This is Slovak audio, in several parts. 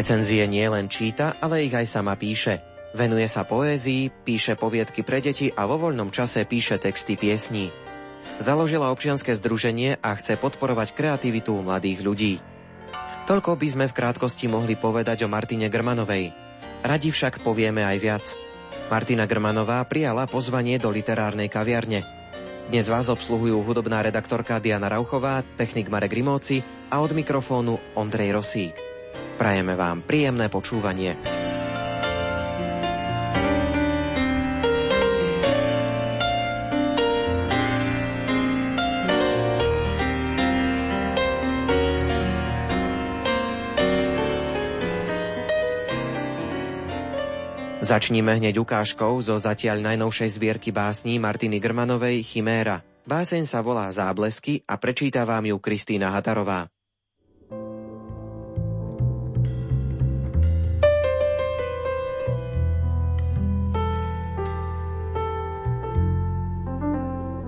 Recenzie nie len číta, ale ich aj sama píše. Venuje sa poézii, píše poviedky pre deti a vo voľnom čase píše texty piesní. Založila občianske združenie a chce podporovať kreativitu mladých ľudí. Toľko by sme v krátkosti mohli povedať o Martine Grmanovej. Radi však povieme aj viac. Martina Grmanová prijala pozvanie do literárnej kaviarne. Dnes vás obsluhujú hudobná redaktorka Diana Rauchová, technik Marek Rimóci a od mikrofónu Ondrej Rosík. Prajeme vám príjemné počúvanie. Začníme hneď ukážkou zo zatiaľ najnovšej zbierky básní Martiny Grmanovej Chiméra. Báseň sa volá Záblesky a prečíta vám ju Kristýna Hatarová.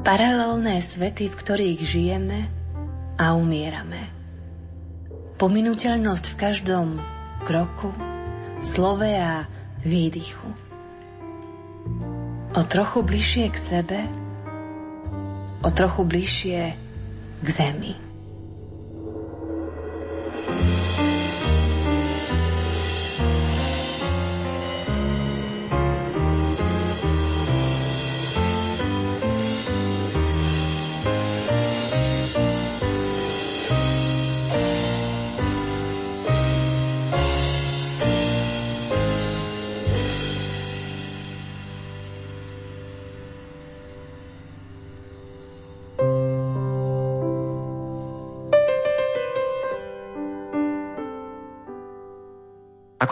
Paralelné svety, v ktorých žijeme a umierame. Pominuteľnosť v každom kroku, slove a výdychu. O trochu bližšie k sebe, o trochu bližšie k zemi.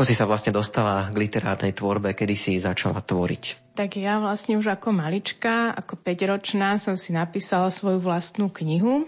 Ako si sa vlastne dostala k literárnej tvorbe, kedy si začala tvoriť? Tak ja vlastne už ako malička, ako 5-ročná som si napísala svoju vlastnú knihu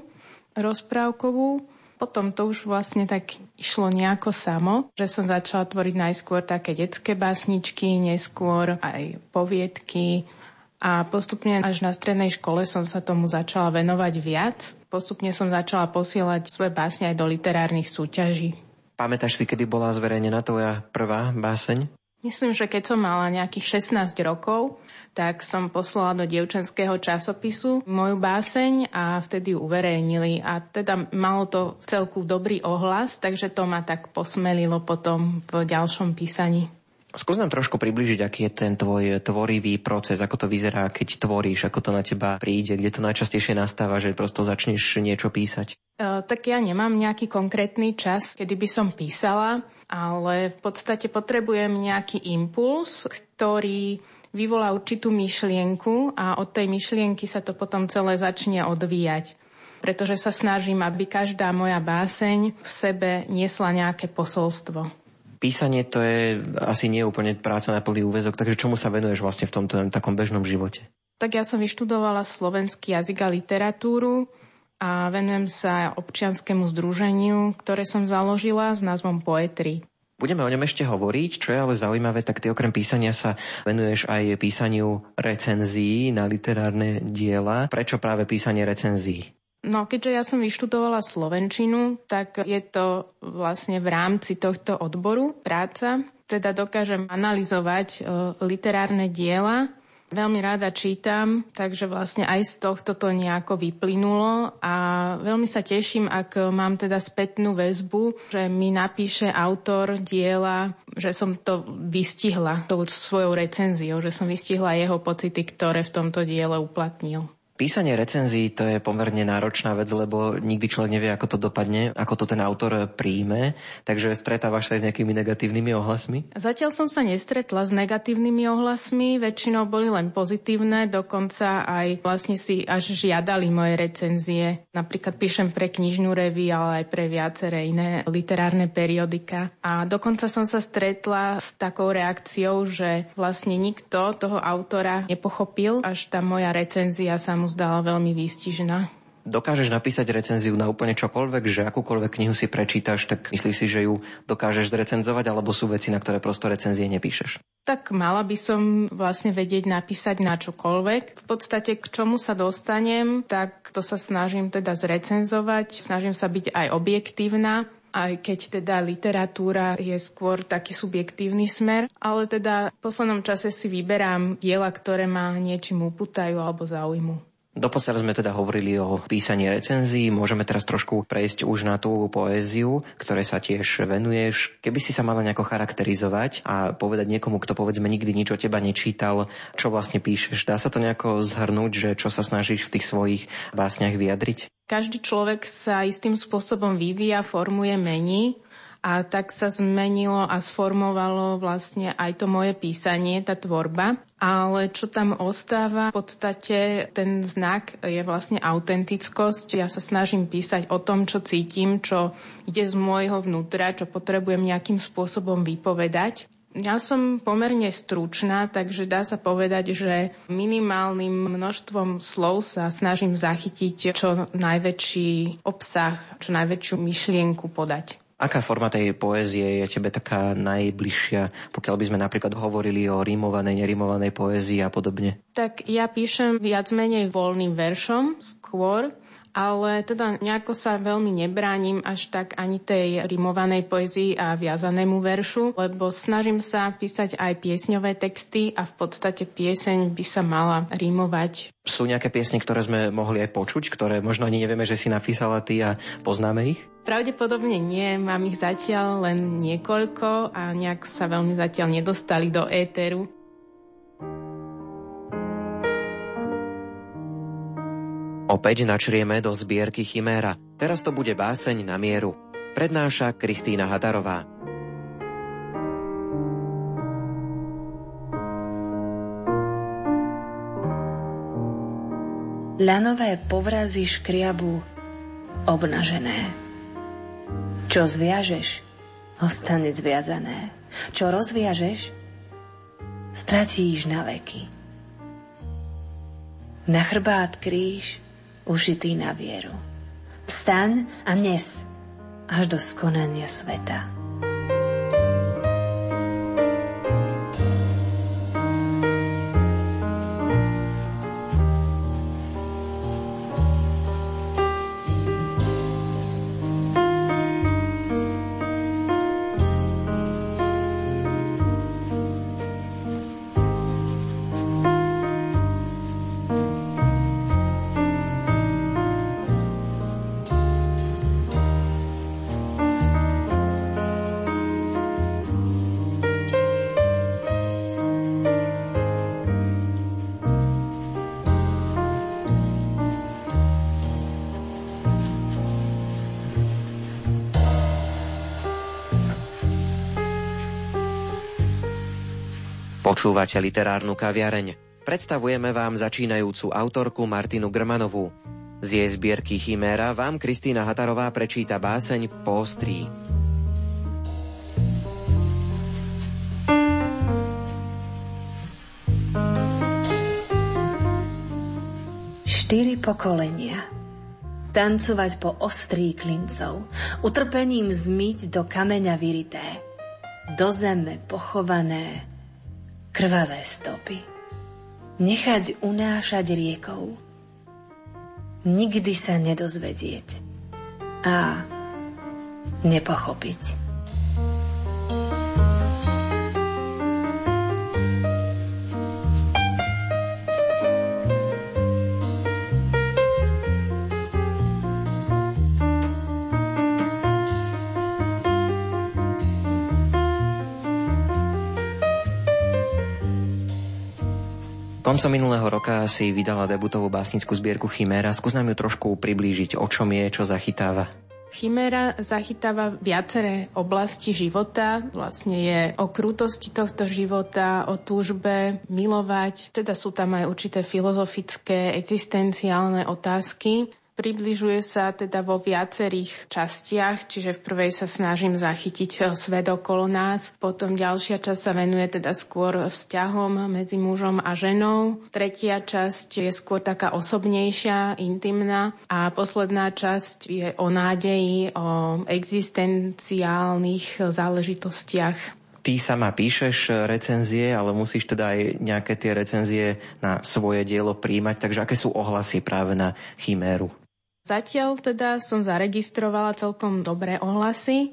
rozprávkovú. Potom to už vlastne tak išlo nejako samo, že som začala tvoriť najskôr také detské básničky, neskôr aj poviedky, a postupne až na strednej škole som sa tomu začala venovať viac. Postupne som začala posielať svoje básne aj do literárnych súťaží. Pamätáš si, kedy bola zverejnená tvoja prvá báseň? Myslím, že keď som mala nejakých 16 rokov, tak som poslala do dievčenského časopisu moju báseň a vtedy ju uverejnili. A teda malo to celku dobrý ohlas, takže to ma tak posmelilo potom v ďalšom písaní. Skús nám trošku približiť, aký je ten tvoj tvorivý proces, ako to vyzerá, keď tvoríš, ako to na teba príde, kde to najčastejšie nastáva, že prosto začneš niečo písať. E, tak ja nemám nejaký konkrétny čas, kedy by som písala, ale v podstate potrebujem nejaký impuls, ktorý vyvolá určitú myšlienku a od tej myšlienky sa to potom celé začne odvíjať pretože sa snažím, aby každá moja báseň v sebe niesla nejaké posolstvo písanie to je asi nie úplne práca na plný úvezok, takže čomu sa venuješ vlastne v tomto takom bežnom živote? Tak ja som vyštudovala slovenský jazyk a literatúru a venujem sa občianskému združeniu, ktoré som založila s názvom Poetry. Budeme o ňom ešte hovoriť, čo je ale zaujímavé, tak ty okrem písania sa venuješ aj písaniu recenzií na literárne diela. Prečo práve písanie recenzií? No, keďže ja som vyštudovala Slovenčinu, tak je to vlastne v rámci tohto odboru práca. Teda dokážem analyzovať e, literárne diela. Veľmi rada čítam, takže vlastne aj z tohto to nejako vyplynulo a veľmi sa teším, ak mám teda spätnú väzbu, že mi napíše autor diela, že som to vystihla tou svojou recenziou, že som vystihla jeho pocity, ktoré v tomto diele uplatnil. Písanie recenzií to je pomerne náročná vec, lebo nikdy človek nevie, ako to dopadne, ako to ten autor príjme, takže stretávaš sa aj s nejakými negatívnymi ohlasmi? Zatiaľ som sa nestretla s negatívnymi ohlasmi, väčšinou boli len pozitívne, dokonca aj vlastne si až žiadali moje recenzie. Napríklad píšem pre knižnú revy, ale aj pre viaceré iné literárne periodika. A dokonca som sa stretla s takou reakciou, že vlastne nikto toho autora nepochopil, až tá moja recenzia sa mu zdala veľmi výstižná. Dokážeš napísať recenziu na úplne čokoľvek, že akúkoľvek knihu si prečítaš, tak myslíš si, že ju dokážeš zrecenzovať, alebo sú veci, na ktoré prosto recenzie nepíšeš? Tak mala by som vlastne vedieť napísať na čokoľvek. V podstate k čomu sa dostanem, tak to sa snažím teda zrecenzovať, snažím sa byť aj objektívna, aj keď teda literatúra je skôr taký subjektívny smer, ale teda v poslednom čase si vyberám diela, ktoré ma niečím upútajú alebo zaujmu. Doposiaľ sme teda hovorili o písaní recenzií, môžeme teraz trošku prejsť už na tú poéziu, ktoré sa tiež venuješ. Keby si sa mala nejako charakterizovať a povedať niekomu, kto povedzme nikdy nič o teba nečítal, čo vlastne píšeš, dá sa to nejako zhrnúť, že čo sa snažíš v tých svojich básniach vyjadriť? Každý človek sa istým spôsobom vyvíja, formuje, mení a tak sa zmenilo a sformovalo vlastne aj to moje písanie, tá tvorba. Ale čo tam ostáva, v podstate ten znak je vlastne autentickosť. Ja sa snažím písať o tom, čo cítim, čo ide z môjho vnútra, čo potrebujem nejakým spôsobom vypovedať. Ja som pomerne stručná, takže dá sa povedať, že minimálnym množstvom slov sa snažím zachytiť čo najväčší obsah, čo najväčšiu myšlienku podať. Aká forma tej poézie je tebe taká najbližšia, pokiaľ by sme napríklad hovorili o rímovanej, nerímovanej poézii a podobne? Tak ja píšem viac menej voľným veršom skôr, ale teda nejako sa veľmi nebránim až tak ani tej rimovanej poezii a viazanému veršu, lebo snažím sa písať aj piesňové texty a v podstate pieseň by sa mala rimovať. Sú nejaké piesne, ktoré sme mohli aj počuť, ktoré možno ani nevieme, že si napísala ty a poznáme ich? Pravdepodobne nie, mám ich zatiaľ len niekoľko a nejak sa veľmi zatiaľ nedostali do éteru. Opäť načrieme do zbierky Chiméra. Teraz to bude báseň na mieru. Prednáša Kristýna Hatarová. Lanové povrazy škriabu obnažené. Čo zviažeš, ostane zviazané. Čo rozviažeš, stratíš na veky. Na chrbát kríž ušitý na vieru. Vstaň a nes až do skonania sveta. Počúvate literárnu kaviareň. Predstavujeme vám začínajúcu autorku Martinu Grmanovú. Z jej zbierky Chiméra vám Kristýna Hatarová prečíta báseň Póstrí. Štyri pokolenia tancovať po ostrý klincov, utrpením zmyť do kameňa vyrité, do zeme pochované krvavé stopy. Nechať unášať riekou. Nikdy sa nedozvedieť a nepochopiť. Koncom minulého roka si vydala debutovú básnickú zbierku Chiméra. Skús nám ju trošku priblížiť, o čom je, čo zachytáva. Chiméra zachytáva viaceré oblasti života. Vlastne je o krutosti tohto života, o túžbe milovať. Teda sú tam aj určité filozofické, existenciálne otázky. Približuje sa teda vo viacerých častiach, čiže v prvej sa snažím zachytiť eh, svet okolo nás, potom ďalšia časť sa venuje teda skôr vzťahom medzi mužom a ženou, tretia časť je skôr taká osobnejšia, intimná a posledná časť je o nádeji, o existenciálnych záležitostiach. Ty sama píšeš recenzie, ale musíš teda aj nejaké tie recenzie na svoje dielo príjmať, takže aké sú ohlasy práve na chiméru? Zatiaľ teda som zaregistrovala celkom dobré ohlasy,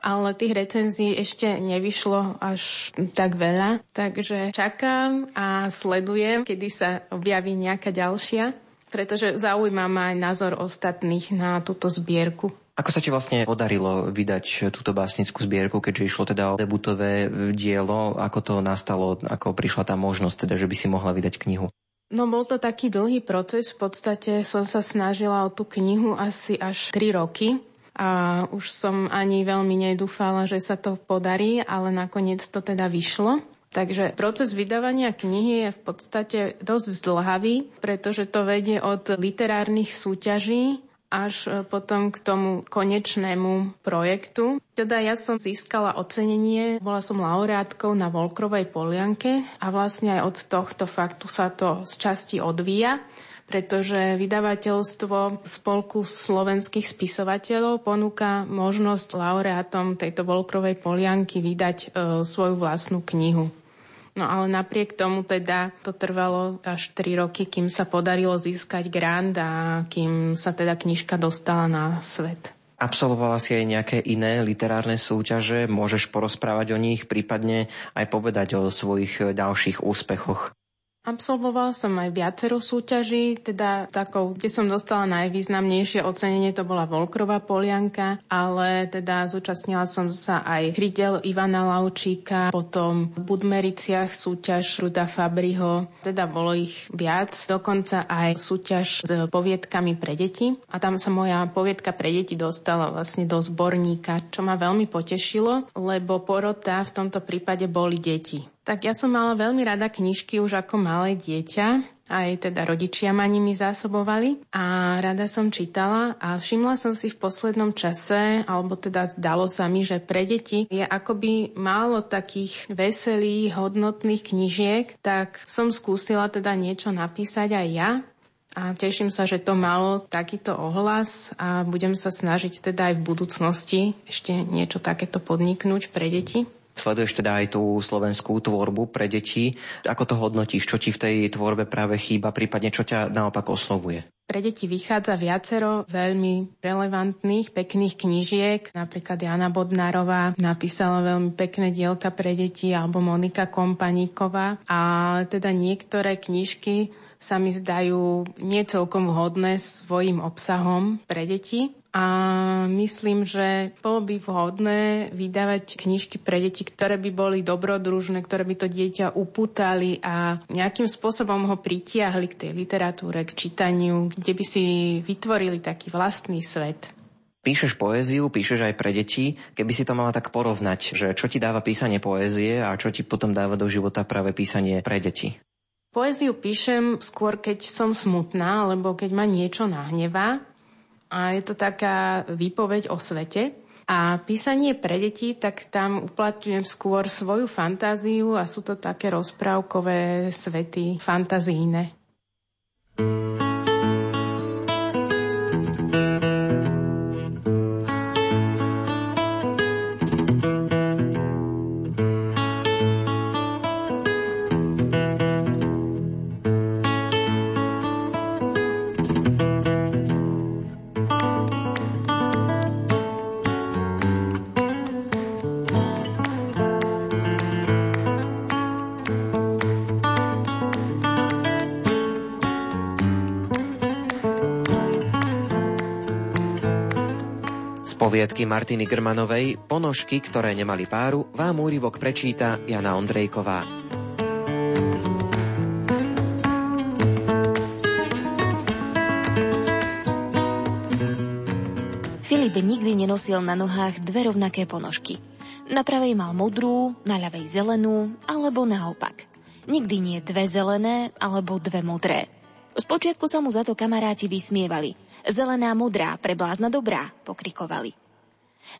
ale tých recenzií ešte nevyšlo až tak veľa, takže čakám a sledujem, kedy sa objaví nejaká ďalšia, pretože zaujíma ma aj názor ostatných na túto zbierku. Ako sa ti vlastne podarilo vydať túto básnickú zbierku, keďže išlo teda o debutové dielo? Ako to nastalo, ako prišla tá možnosť, teda, že by si mohla vydať knihu? No bol to taký dlhý proces, v podstate som sa snažila o tú knihu asi až 3 roky a už som ani veľmi nedúfala, že sa to podarí, ale nakoniec to teda vyšlo. Takže proces vydávania knihy je v podstate dosť zdlhavý, pretože to vedie od literárnych súťaží až e, potom k tomu konečnému projektu. Teda ja som získala ocenenie, bola som laureátkou na Volkrovej polianke a vlastne aj od tohto faktu sa to z časti odvíja pretože vydavateľstvo Spolku slovenských spisovateľov ponúka možnosť laureátom tejto Volkrovej polianky vydať e, svoju vlastnú knihu. No ale napriek tomu teda to trvalo až 3 roky, kým sa podarilo získať grant a kým sa teda knižka dostala na svet. Absolvovala si aj nejaké iné literárne súťaže, môžeš porozprávať o nich, prípadne aj povedať o svojich ďalších úspechoch. Absolvoval som aj viacero súťaží, teda takou, kde som dostala najvýznamnejšie ocenenie, to bola Volkrová polianka, ale teda zúčastnila som sa aj Krydel Ivana Laučíka, potom v Budmericiach súťaž Ruda Fabriho, teda bolo ich viac, dokonca aj súťaž s poviedkami pre deti a tam sa moja poviedka pre deti dostala vlastne do zborníka, čo ma veľmi potešilo, lebo porota v tomto prípade boli deti. Tak ja som mala veľmi rada knižky už ako malé dieťa, aj teda rodičia ma nimi zásobovali. A rada som čítala a všimla som si v poslednom čase, alebo teda zdalo sa mi, že pre deti je akoby málo takých veselých, hodnotných knižiek, tak som skúsila teda niečo napísať aj ja. A teším sa, že to malo takýto ohlas a budem sa snažiť teda aj v budúcnosti ešte niečo takéto podniknúť pre deti. Sleduješ teda aj tú slovenskú tvorbu pre deti. Ako to hodnotíš? Čo ti v tej tvorbe práve chýba, prípadne čo ťa naopak oslovuje? Pre deti vychádza viacero veľmi relevantných, pekných knižiek. Napríklad Jana Bodnárová napísala veľmi pekné dielka pre deti, alebo Monika Kompaníková. A teda niektoré knižky sa mi zdajú nie celkom vhodné svojim obsahom pre deti. A myslím, že bolo by vhodné vydávať knižky pre deti, ktoré by boli dobrodružné, ktoré by to dieťa upútali a nejakým spôsobom ho pritiahli k tej literatúre, k čítaniu, kde by si vytvorili taký vlastný svet. Píšeš poéziu, píšeš aj pre deti. Keby si to mala tak porovnať, že čo ti dáva písanie poézie a čo ti potom dáva do života práve písanie pre deti? Poéziu píšem skôr, keď som smutná, alebo keď ma niečo nahnevá a je to taká výpoveď o svete. A písanie pre deti, tak tam uplatňujem skôr svoju fantáziu a sú to také rozprávkové svety fantazíne. Poviedky Martiny Grmanovej Ponožky, ktoré nemali páru vám úryvok prečíta Jana Ondrejková. Filip nikdy nenosil na nohách dve rovnaké ponožky. Na pravej mal modrú, na ľavej zelenú, alebo naopak. Nikdy nie dve zelené, alebo dve modré. Spočiatku sa mu za to kamaráti vysmievali. Zelená modrá, pre blázna dobrá, pokrikovali.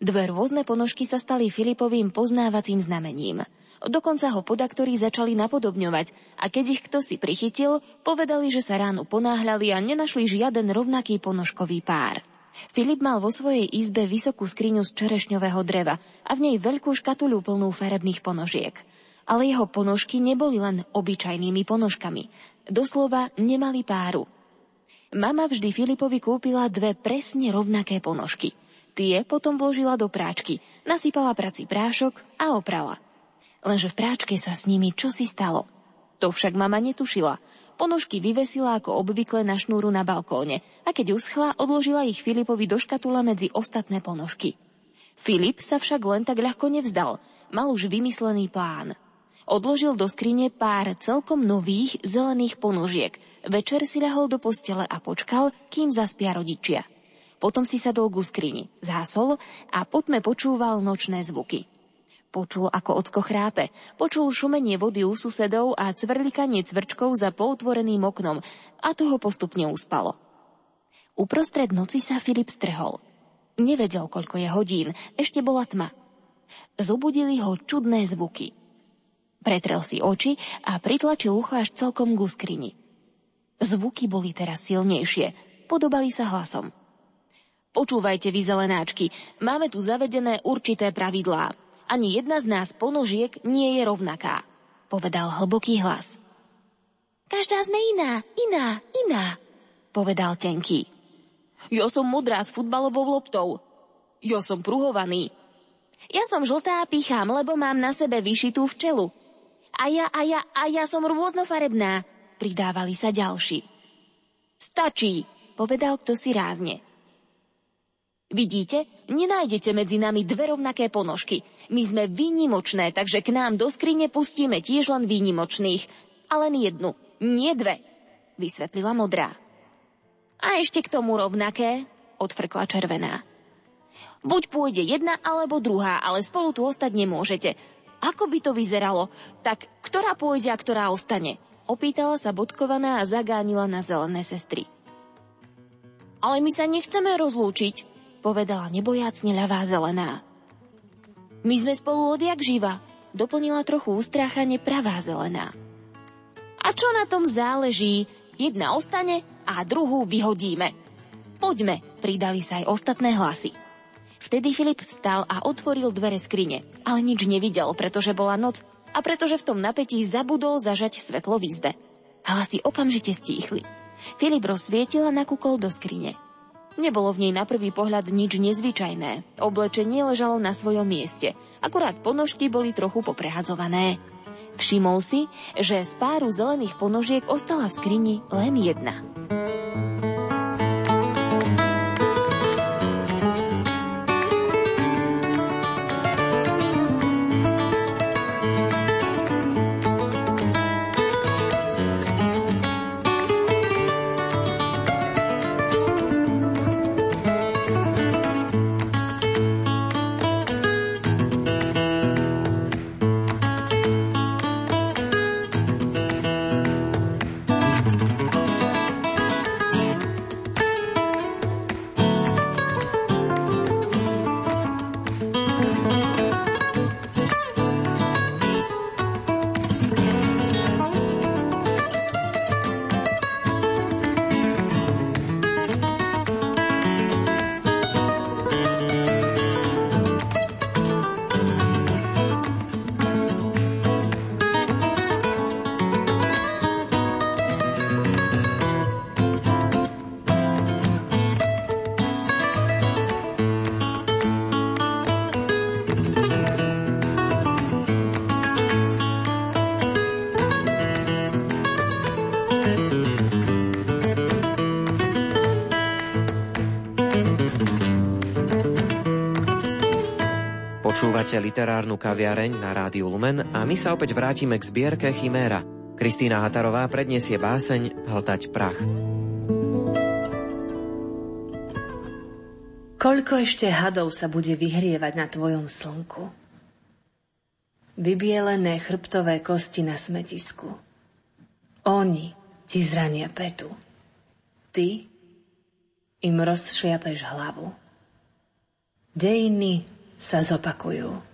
Dve rôzne ponožky sa stali Filipovým poznávacím znamením. Dokonca ho podaktorí začali napodobňovať a keď ich kto si prichytil, povedali, že sa ráno ponáhľali a nenašli žiaden rovnaký ponožkový pár. Filip mal vo svojej izbe vysokú skriňu z čerešňového dreva a v nej veľkú škatuľu plnú farebných ponožiek. Ale jeho ponožky neboli len obyčajnými ponožkami. Doslova nemali páru. Mama vždy Filipovi kúpila dve presne rovnaké ponožky – Tie potom vložila do práčky, nasypala prací prášok a oprala. Lenže v práčke sa s nimi čosi stalo. To však mama netušila. Ponožky vyvesila ako obvykle na šnúru na balkóne a keď uschla, odložila ich Filipovi do škatula medzi ostatné ponožky. Filip sa však len tak ľahko nevzdal. Mal už vymyslený plán. Odložil do skrine pár celkom nových zelených ponožiek. Večer si ľahol do postele a počkal, kým zaspia rodičia. Potom si sadol ku skrini, zhasol a potme počúval nočné zvuky. Počul, ako ocko chrápe, počul šumenie vody u susedov a cvrlikanie cvrčkov za poutvoreným oknom a toho postupne uspalo. Uprostred noci sa Filip strhol. Nevedel, koľko je hodín, ešte bola tma. Zobudili ho čudné zvuky. Pretrel si oči a pritlačil ucho až celkom ku skrini. Zvuky boli teraz silnejšie, podobali sa hlasom. Počúvajte vy zelenáčky, máme tu zavedené určité pravidlá. Ani jedna z nás ponožiek nie je rovnaká, povedal hlboký hlas. Každá sme iná, iná, iná, povedal tenký. Ja som modrá s futbalovou loptou. Ja som pruhovaný. Ja som žltá a pichám, lebo mám na sebe vyšitú včelu. A ja, a ja, a ja som rôznofarebná, pridávali sa ďalší. Stačí, povedal kto si rázne. Vidíte, nenájdete medzi nami dve rovnaké ponožky. My sme výnimočné, takže k nám do skrine pustíme tiež len výnimočných. A len jednu, nie dve, vysvetlila modrá. A ešte k tomu rovnaké, odfrkla červená. Buď pôjde jedna alebo druhá, ale spolu tu ostať nemôžete. Ako by to vyzeralo? Tak ktorá pôjde a ktorá ostane? Opýtala sa bodkovaná a zagánila na zelené sestry. Ale my sa nechceme rozlúčiť, povedala nebojácne ľavá zelená. My sme spolu odjak živa, doplnila trochu ustráchane pravá zelená. A čo na tom záleží? Jedna ostane a druhú vyhodíme. Poďme, pridali sa aj ostatné hlasy. Vtedy Filip vstal a otvoril dvere skrine, ale nič nevidel, pretože bola noc a pretože v tom napätí zabudol zažať svetlo v izbe. Hlasy okamžite stíchli. Filip rozsvietil a nakúkol do skrine. Nebolo v nej na prvý pohľad nič nezvyčajné. Oblečenie ležalo na svojom mieste, akurát ponožky boli trochu poprehadzované. Všimol si, že z páru zelených ponožiek ostala v skrini len jedna. Počúvate literárnu kaviareň na Rádiu Lumen a my sa opäť vrátime k zbierke Chiméra. Kristýna Hatarová predniesie báseň Hltať prach. Koľko ešte hadov sa bude vyhrievať na tvojom slnku? Vybielené chrbtové kosti na smetisku. Oni ti zrania petu. Ty im rozšliapeš hlavu. Dejiny sa zopakujú.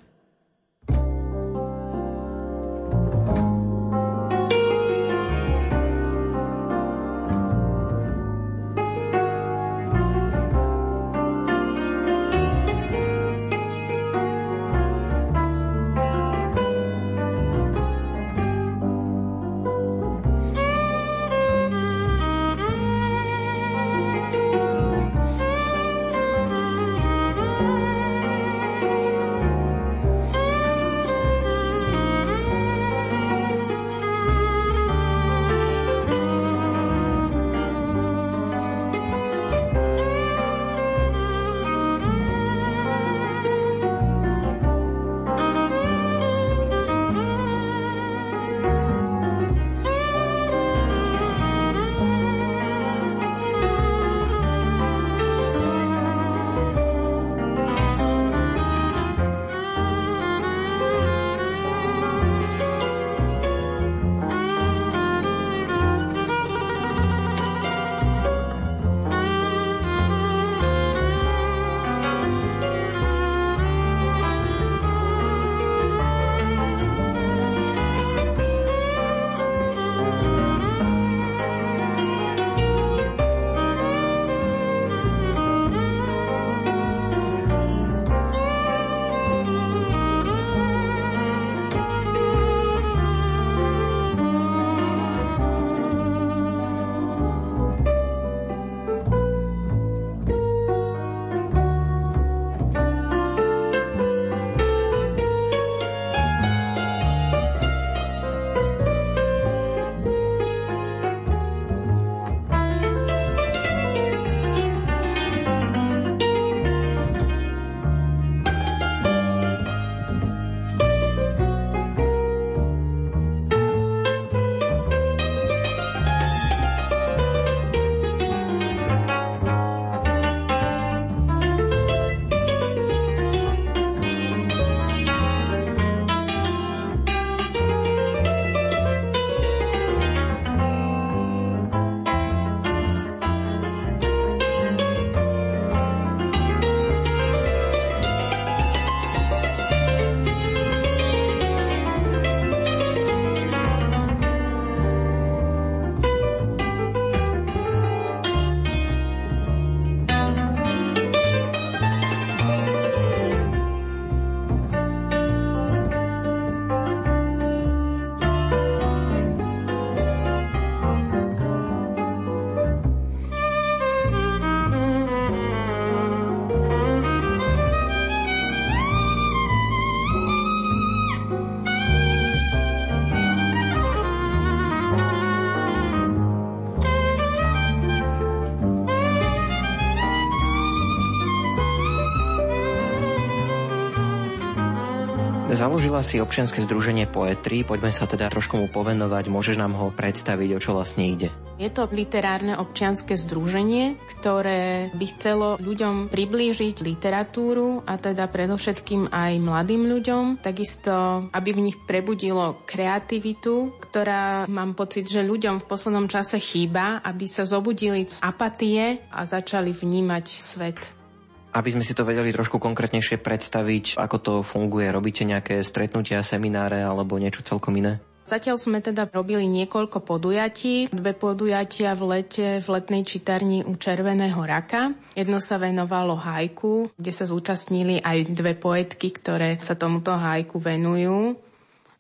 Založila si občianske združenie Poetry, poďme sa teda trošku mu povenovať, môžeš nám ho predstaviť, o čo vlastne ide? Je to literárne občianske združenie, ktoré by chcelo ľuďom priblížiť literatúru a teda predovšetkým aj mladým ľuďom. Takisto, aby v nich prebudilo kreativitu, ktorá mám pocit, že ľuďom v poslednom čase chýba, aby sa zobudili z apatie a začali vnímať svet. Aby sme si to vedeli trošku konkrétnejšie predstaviť, ako to funguje, robíte nejaké stretnutia, semináre alebo niečo celkom iné? Zatiaľ sme teda robili niekoľko podujatí. Dve podujatia v lete v letnej čitárni u Červeného raka. Jedno sa venovalo hajku, kde sa zúčastnili aj dve poetky, ktoré sa tomuto hajku venujú.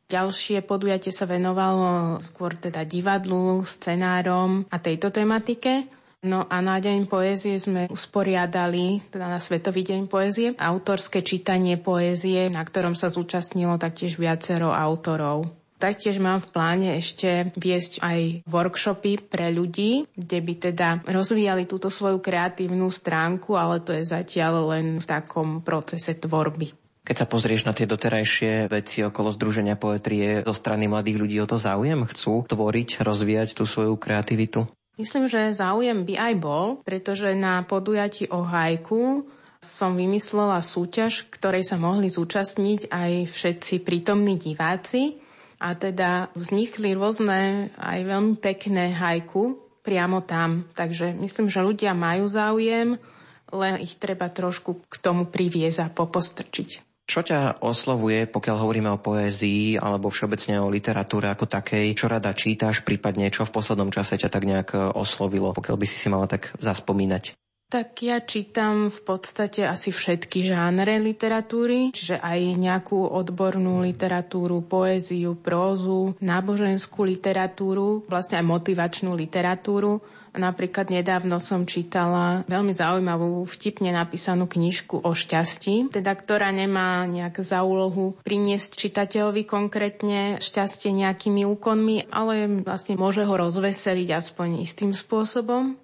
Ďalšie podujatie sa venovalo skôr teda divadlu, scenárom a tejto tematike. No a na Deň poézie sme usporiadali, teda na Svetový deň poézie, autorské čítanie poézie, na ktorom sa zúčastnilo taktiež viacero autorov. Taktiež mám v pláne ešte viesť aj workshopy pre ľudí, kde by teda rozvíjali túto svoju kreatívnu stránku, ale to je zatiaľ len v takom procese tvorby. Keď sa pozrieš na tie doterajšie veci okolo Združenia poetrie, zo strany mladých ľudí o to záujem? Chcú tvoriť, rozvíjať tú svoju kreativitu? Myslím, že záujem by aj bol, pretože na podujatí o hajku som vymyslela súťaž, ktorej sa mohli zúčastniť aj všetci prítomní diváci. A teda vznikli rôzne aj veľmi pekné hajku priamo tam. Takže myslím, že ľudia majú záujem, len ich treba trošku k tomu priviesť a popostrčiť. Čo ťa oslovuje, pokiaľ hovoríme o poézii alebo všeobecne o literatúre ako takej? Čo rada čítaš, prípadne čo v poslednom čase ťa tak nejak oslovilo, pokiaľ by si si mala tak zaspomínať? Tak ja čítam v podstate asi všetky žánre literatúry, čiže aj nejakú odbornú literatúru, poéziu, prózu, náboženskú literatúru, vlastne aj motivačnú literatúru. Napríklad nedávno som čítala veľmi zaujímavú, vtipne napísanú knižku o šťastí, teda ktorá nemá nejak za úlohu priniesť čitateľovi konkrétne šťastie nejakými úkonmi, ale vlastne môže ho rozveseliť aspoň istým spôsobom.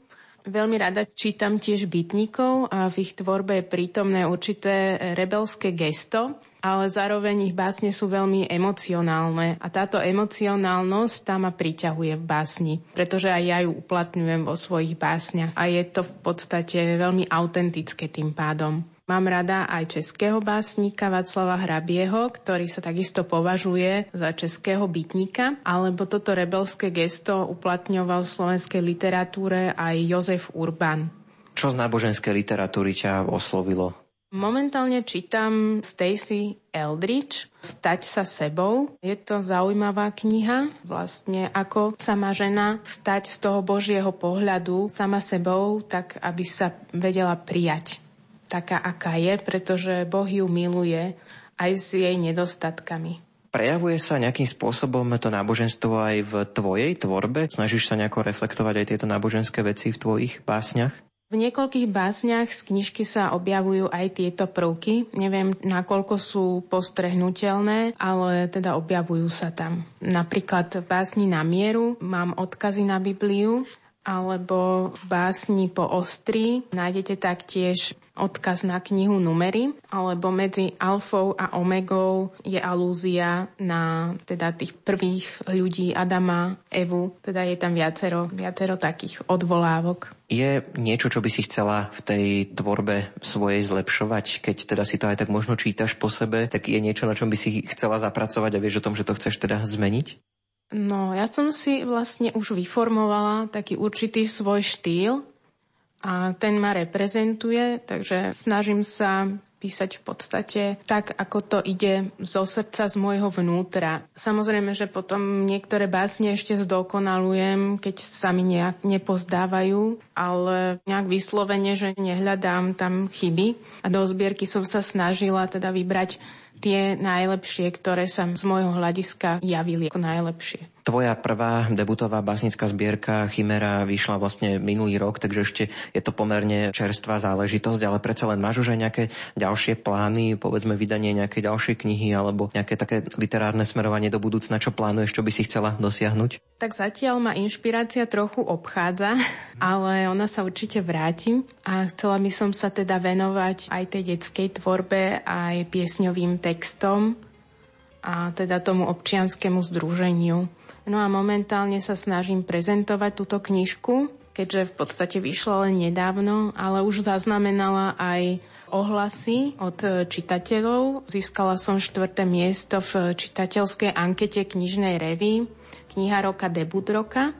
Veľmi rada čítam tiež bytníkov a v ich tvorbe je prítomné určité rebelské gesto, ale zároveň ich básne sú veľmi emocionálne a táto emocionálnosť tá ma priťahuje v básni, pretože aj ja ju uplatňujem vo svojich básniach a je to v podstate veľmi autentické tým pádom. Mám rada aj českého básnika Václava Hrabieho, ktorý sa takisto považuje za českého bytníka, alebo toto rebelské gesto uplatňoval v slovenskej literatúre aj Jozef Urban. Čo z náboženskej literatúry ťa oslovilo? Momentálne čítam Stacy Eldridge Stať sa sebou. Je to zaujímavá kniha, vlastne ako sa má žena stať z toho Božieho pohľadu sama sebou, tak aby sa vedela prijať taká, aká je, pretože Boh ju miluje aj s jej nedostatkami. Prejavuje sa nejakým spôsobom to náboženstvo aj v tvojej tvorbe? Snažíš sa nejako reflektovať aj tieto náboženské veci v tvojich básniach? V niekoľkých básniach z knižky sa objavujú aj tieto prvky. Neviem, nakoľko sú postrehnutelné, ale teda objavujú sa tam. Napríklad v básni na mieru mám odkazy na Bibliu, alebo v básni po ostri nájdete taktiež odkaz na knihu Numery, alebo medzi alfou a omegou je alúzia na teda tých prvých ľudí Adama, Evu, teda je tam viacero, viacero takých odvolávok. Je niečo, čo by si chcela v tej tvorbe svojej zlepšovať, keď teda si to aj tak možno čítaš po sebe, tak je niečo, na čom by si chcela zapracovať a vieš o tom, že to chceš teda zmeniť? No, ja som si vlastne už vyformovala taký určitý svoj štýl, a ten ma reprezentuje, takže snažím sa písať v podstate tak, ako to ide zo srdca, z môjho vnútra. Samozrejme, že potom niektoré básne ešte zdokonalujem, keď sa mi nejak nepozdávajú, ale nejak vyslovene, že nehľadám tam chyby. A do zbierky som sa snažila teda vybrať tie najlepšie, ktoré sa z môjho hľadiska javili ako najlepšie. Tvoja prvá debutová básnická zbierka Chimera vyšla vlastne minulý rok, takže ešte je to pomerne čerstvá záležitosť, ale predsa len máš už aj nejaké ďalšie plány, povedzme vydanie nejakej ďalšej knihy alebo nejaké také literárne smerovanie do budúcna, čo plánuješ, čo by si chcela dosiahnuť? Tak zatiaľ ma inšpirácia trochu obchádza, ale ona sa určite vráti a chcela by som sa teda venovať aj tej detskej tvorbe, aj piesňovým textom a teda tomu občianskému združeniu. No a momentálne sa snažím prezentovať túto knižku, keďže v podstate vyšla len nedávno, ale už zaznamenala aj ohlasy od čitateľov. Získala som štvrté miesto v čitateľskej ankete knižnej revy Kniha roka, debut roka.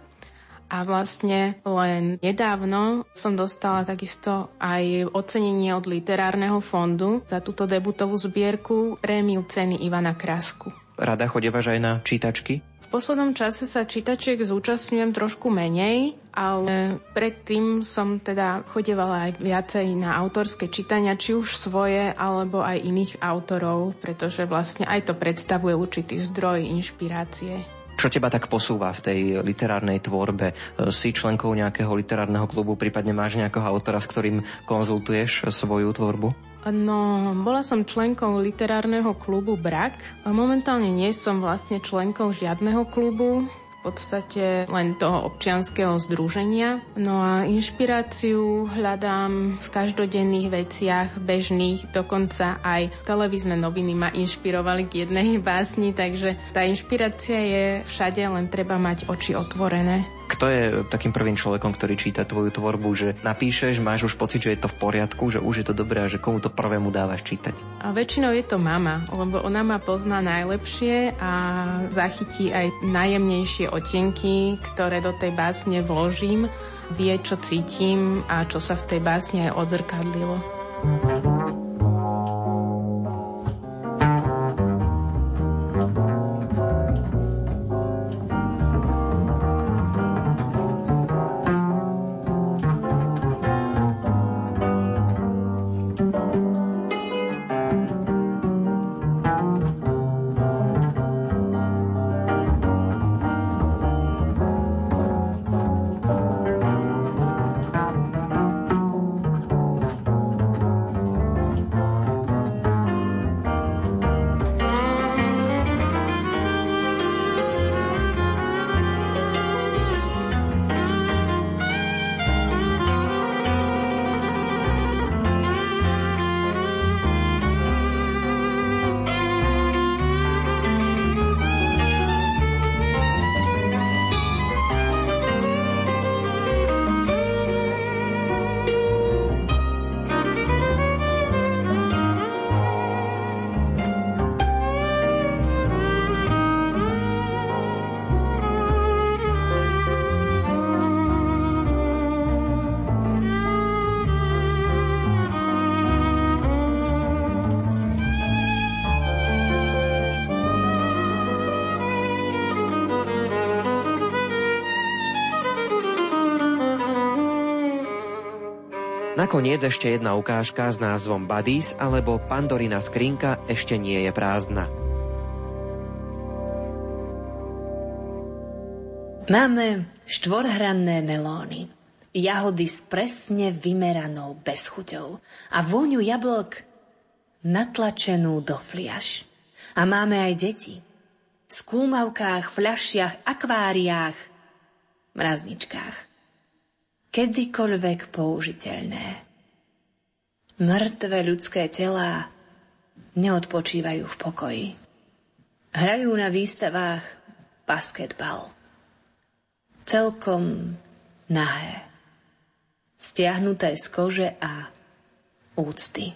A vlastne len nedávno som dostala takisto aj ocenenie od Literárneho fondu za túto debutovú zbierku prémiu ceny Ivana Krasku. Rada chodievaš aj na čítačky? V poslednom čase sa čítačiek zúčastňujem trošku menej, ale predtým som teda chodevala aj viacej na autorské čítania, či už svoje, alebo aj iných autorov, pretože vlastne aj to predstavuje určitý zdroj inšpirácie. Čo teba tak posúva v tej literárnej tvorbe? Si členkou nejakého literárneho klubu, prípadne máš nejakého autora, s ktorým konzultuješ svoju tvorbu? No, bola som členkou literárneho klubu Brak. Momentálne nie som vlastne členkou žiadneho klubu podstate len toho občianského združenia. No a inšpiráciu hľadám v každodenných veciach, bežných, dokonca aj televízne noviny ma inšpirovali k jednej básni, takže tá inšpirácia je všade, len treba mať oči otvorené. Kto je takým prvým človekom, ktorý číta tvoju tvorbu, že napíšeš, máš už pocit, že je to v poriadku, že už je to dobré a že komu to prvému dávaš čítať? A väčšinou je to mama, lebo ona ma pozná najlepšie a zachytí aj najjemnejšie otienky, ktoré do tej básne vložím, vie, čo cítim a čo sa v tej básne aj odzrkadlilo. Nakoniec ešte jedna ukážka s názvom Buddies alebo Pandorina skrinka ešte nie je prázdna. Máme štvorhranné melóny, jahody s presne vymeranou bezchuťou a vôňu jablk natlačenú do fliaž. A máme aj deti. V skúmavkách, fľašiach, akváriách, mrazničkách kedykoľvek použiteľné. Mŕtve ľudské telá neodpočívajú v pokoji. Hrajú na výstavách basketbal. Celkom nahé. Stiahnuté z kože a úcty.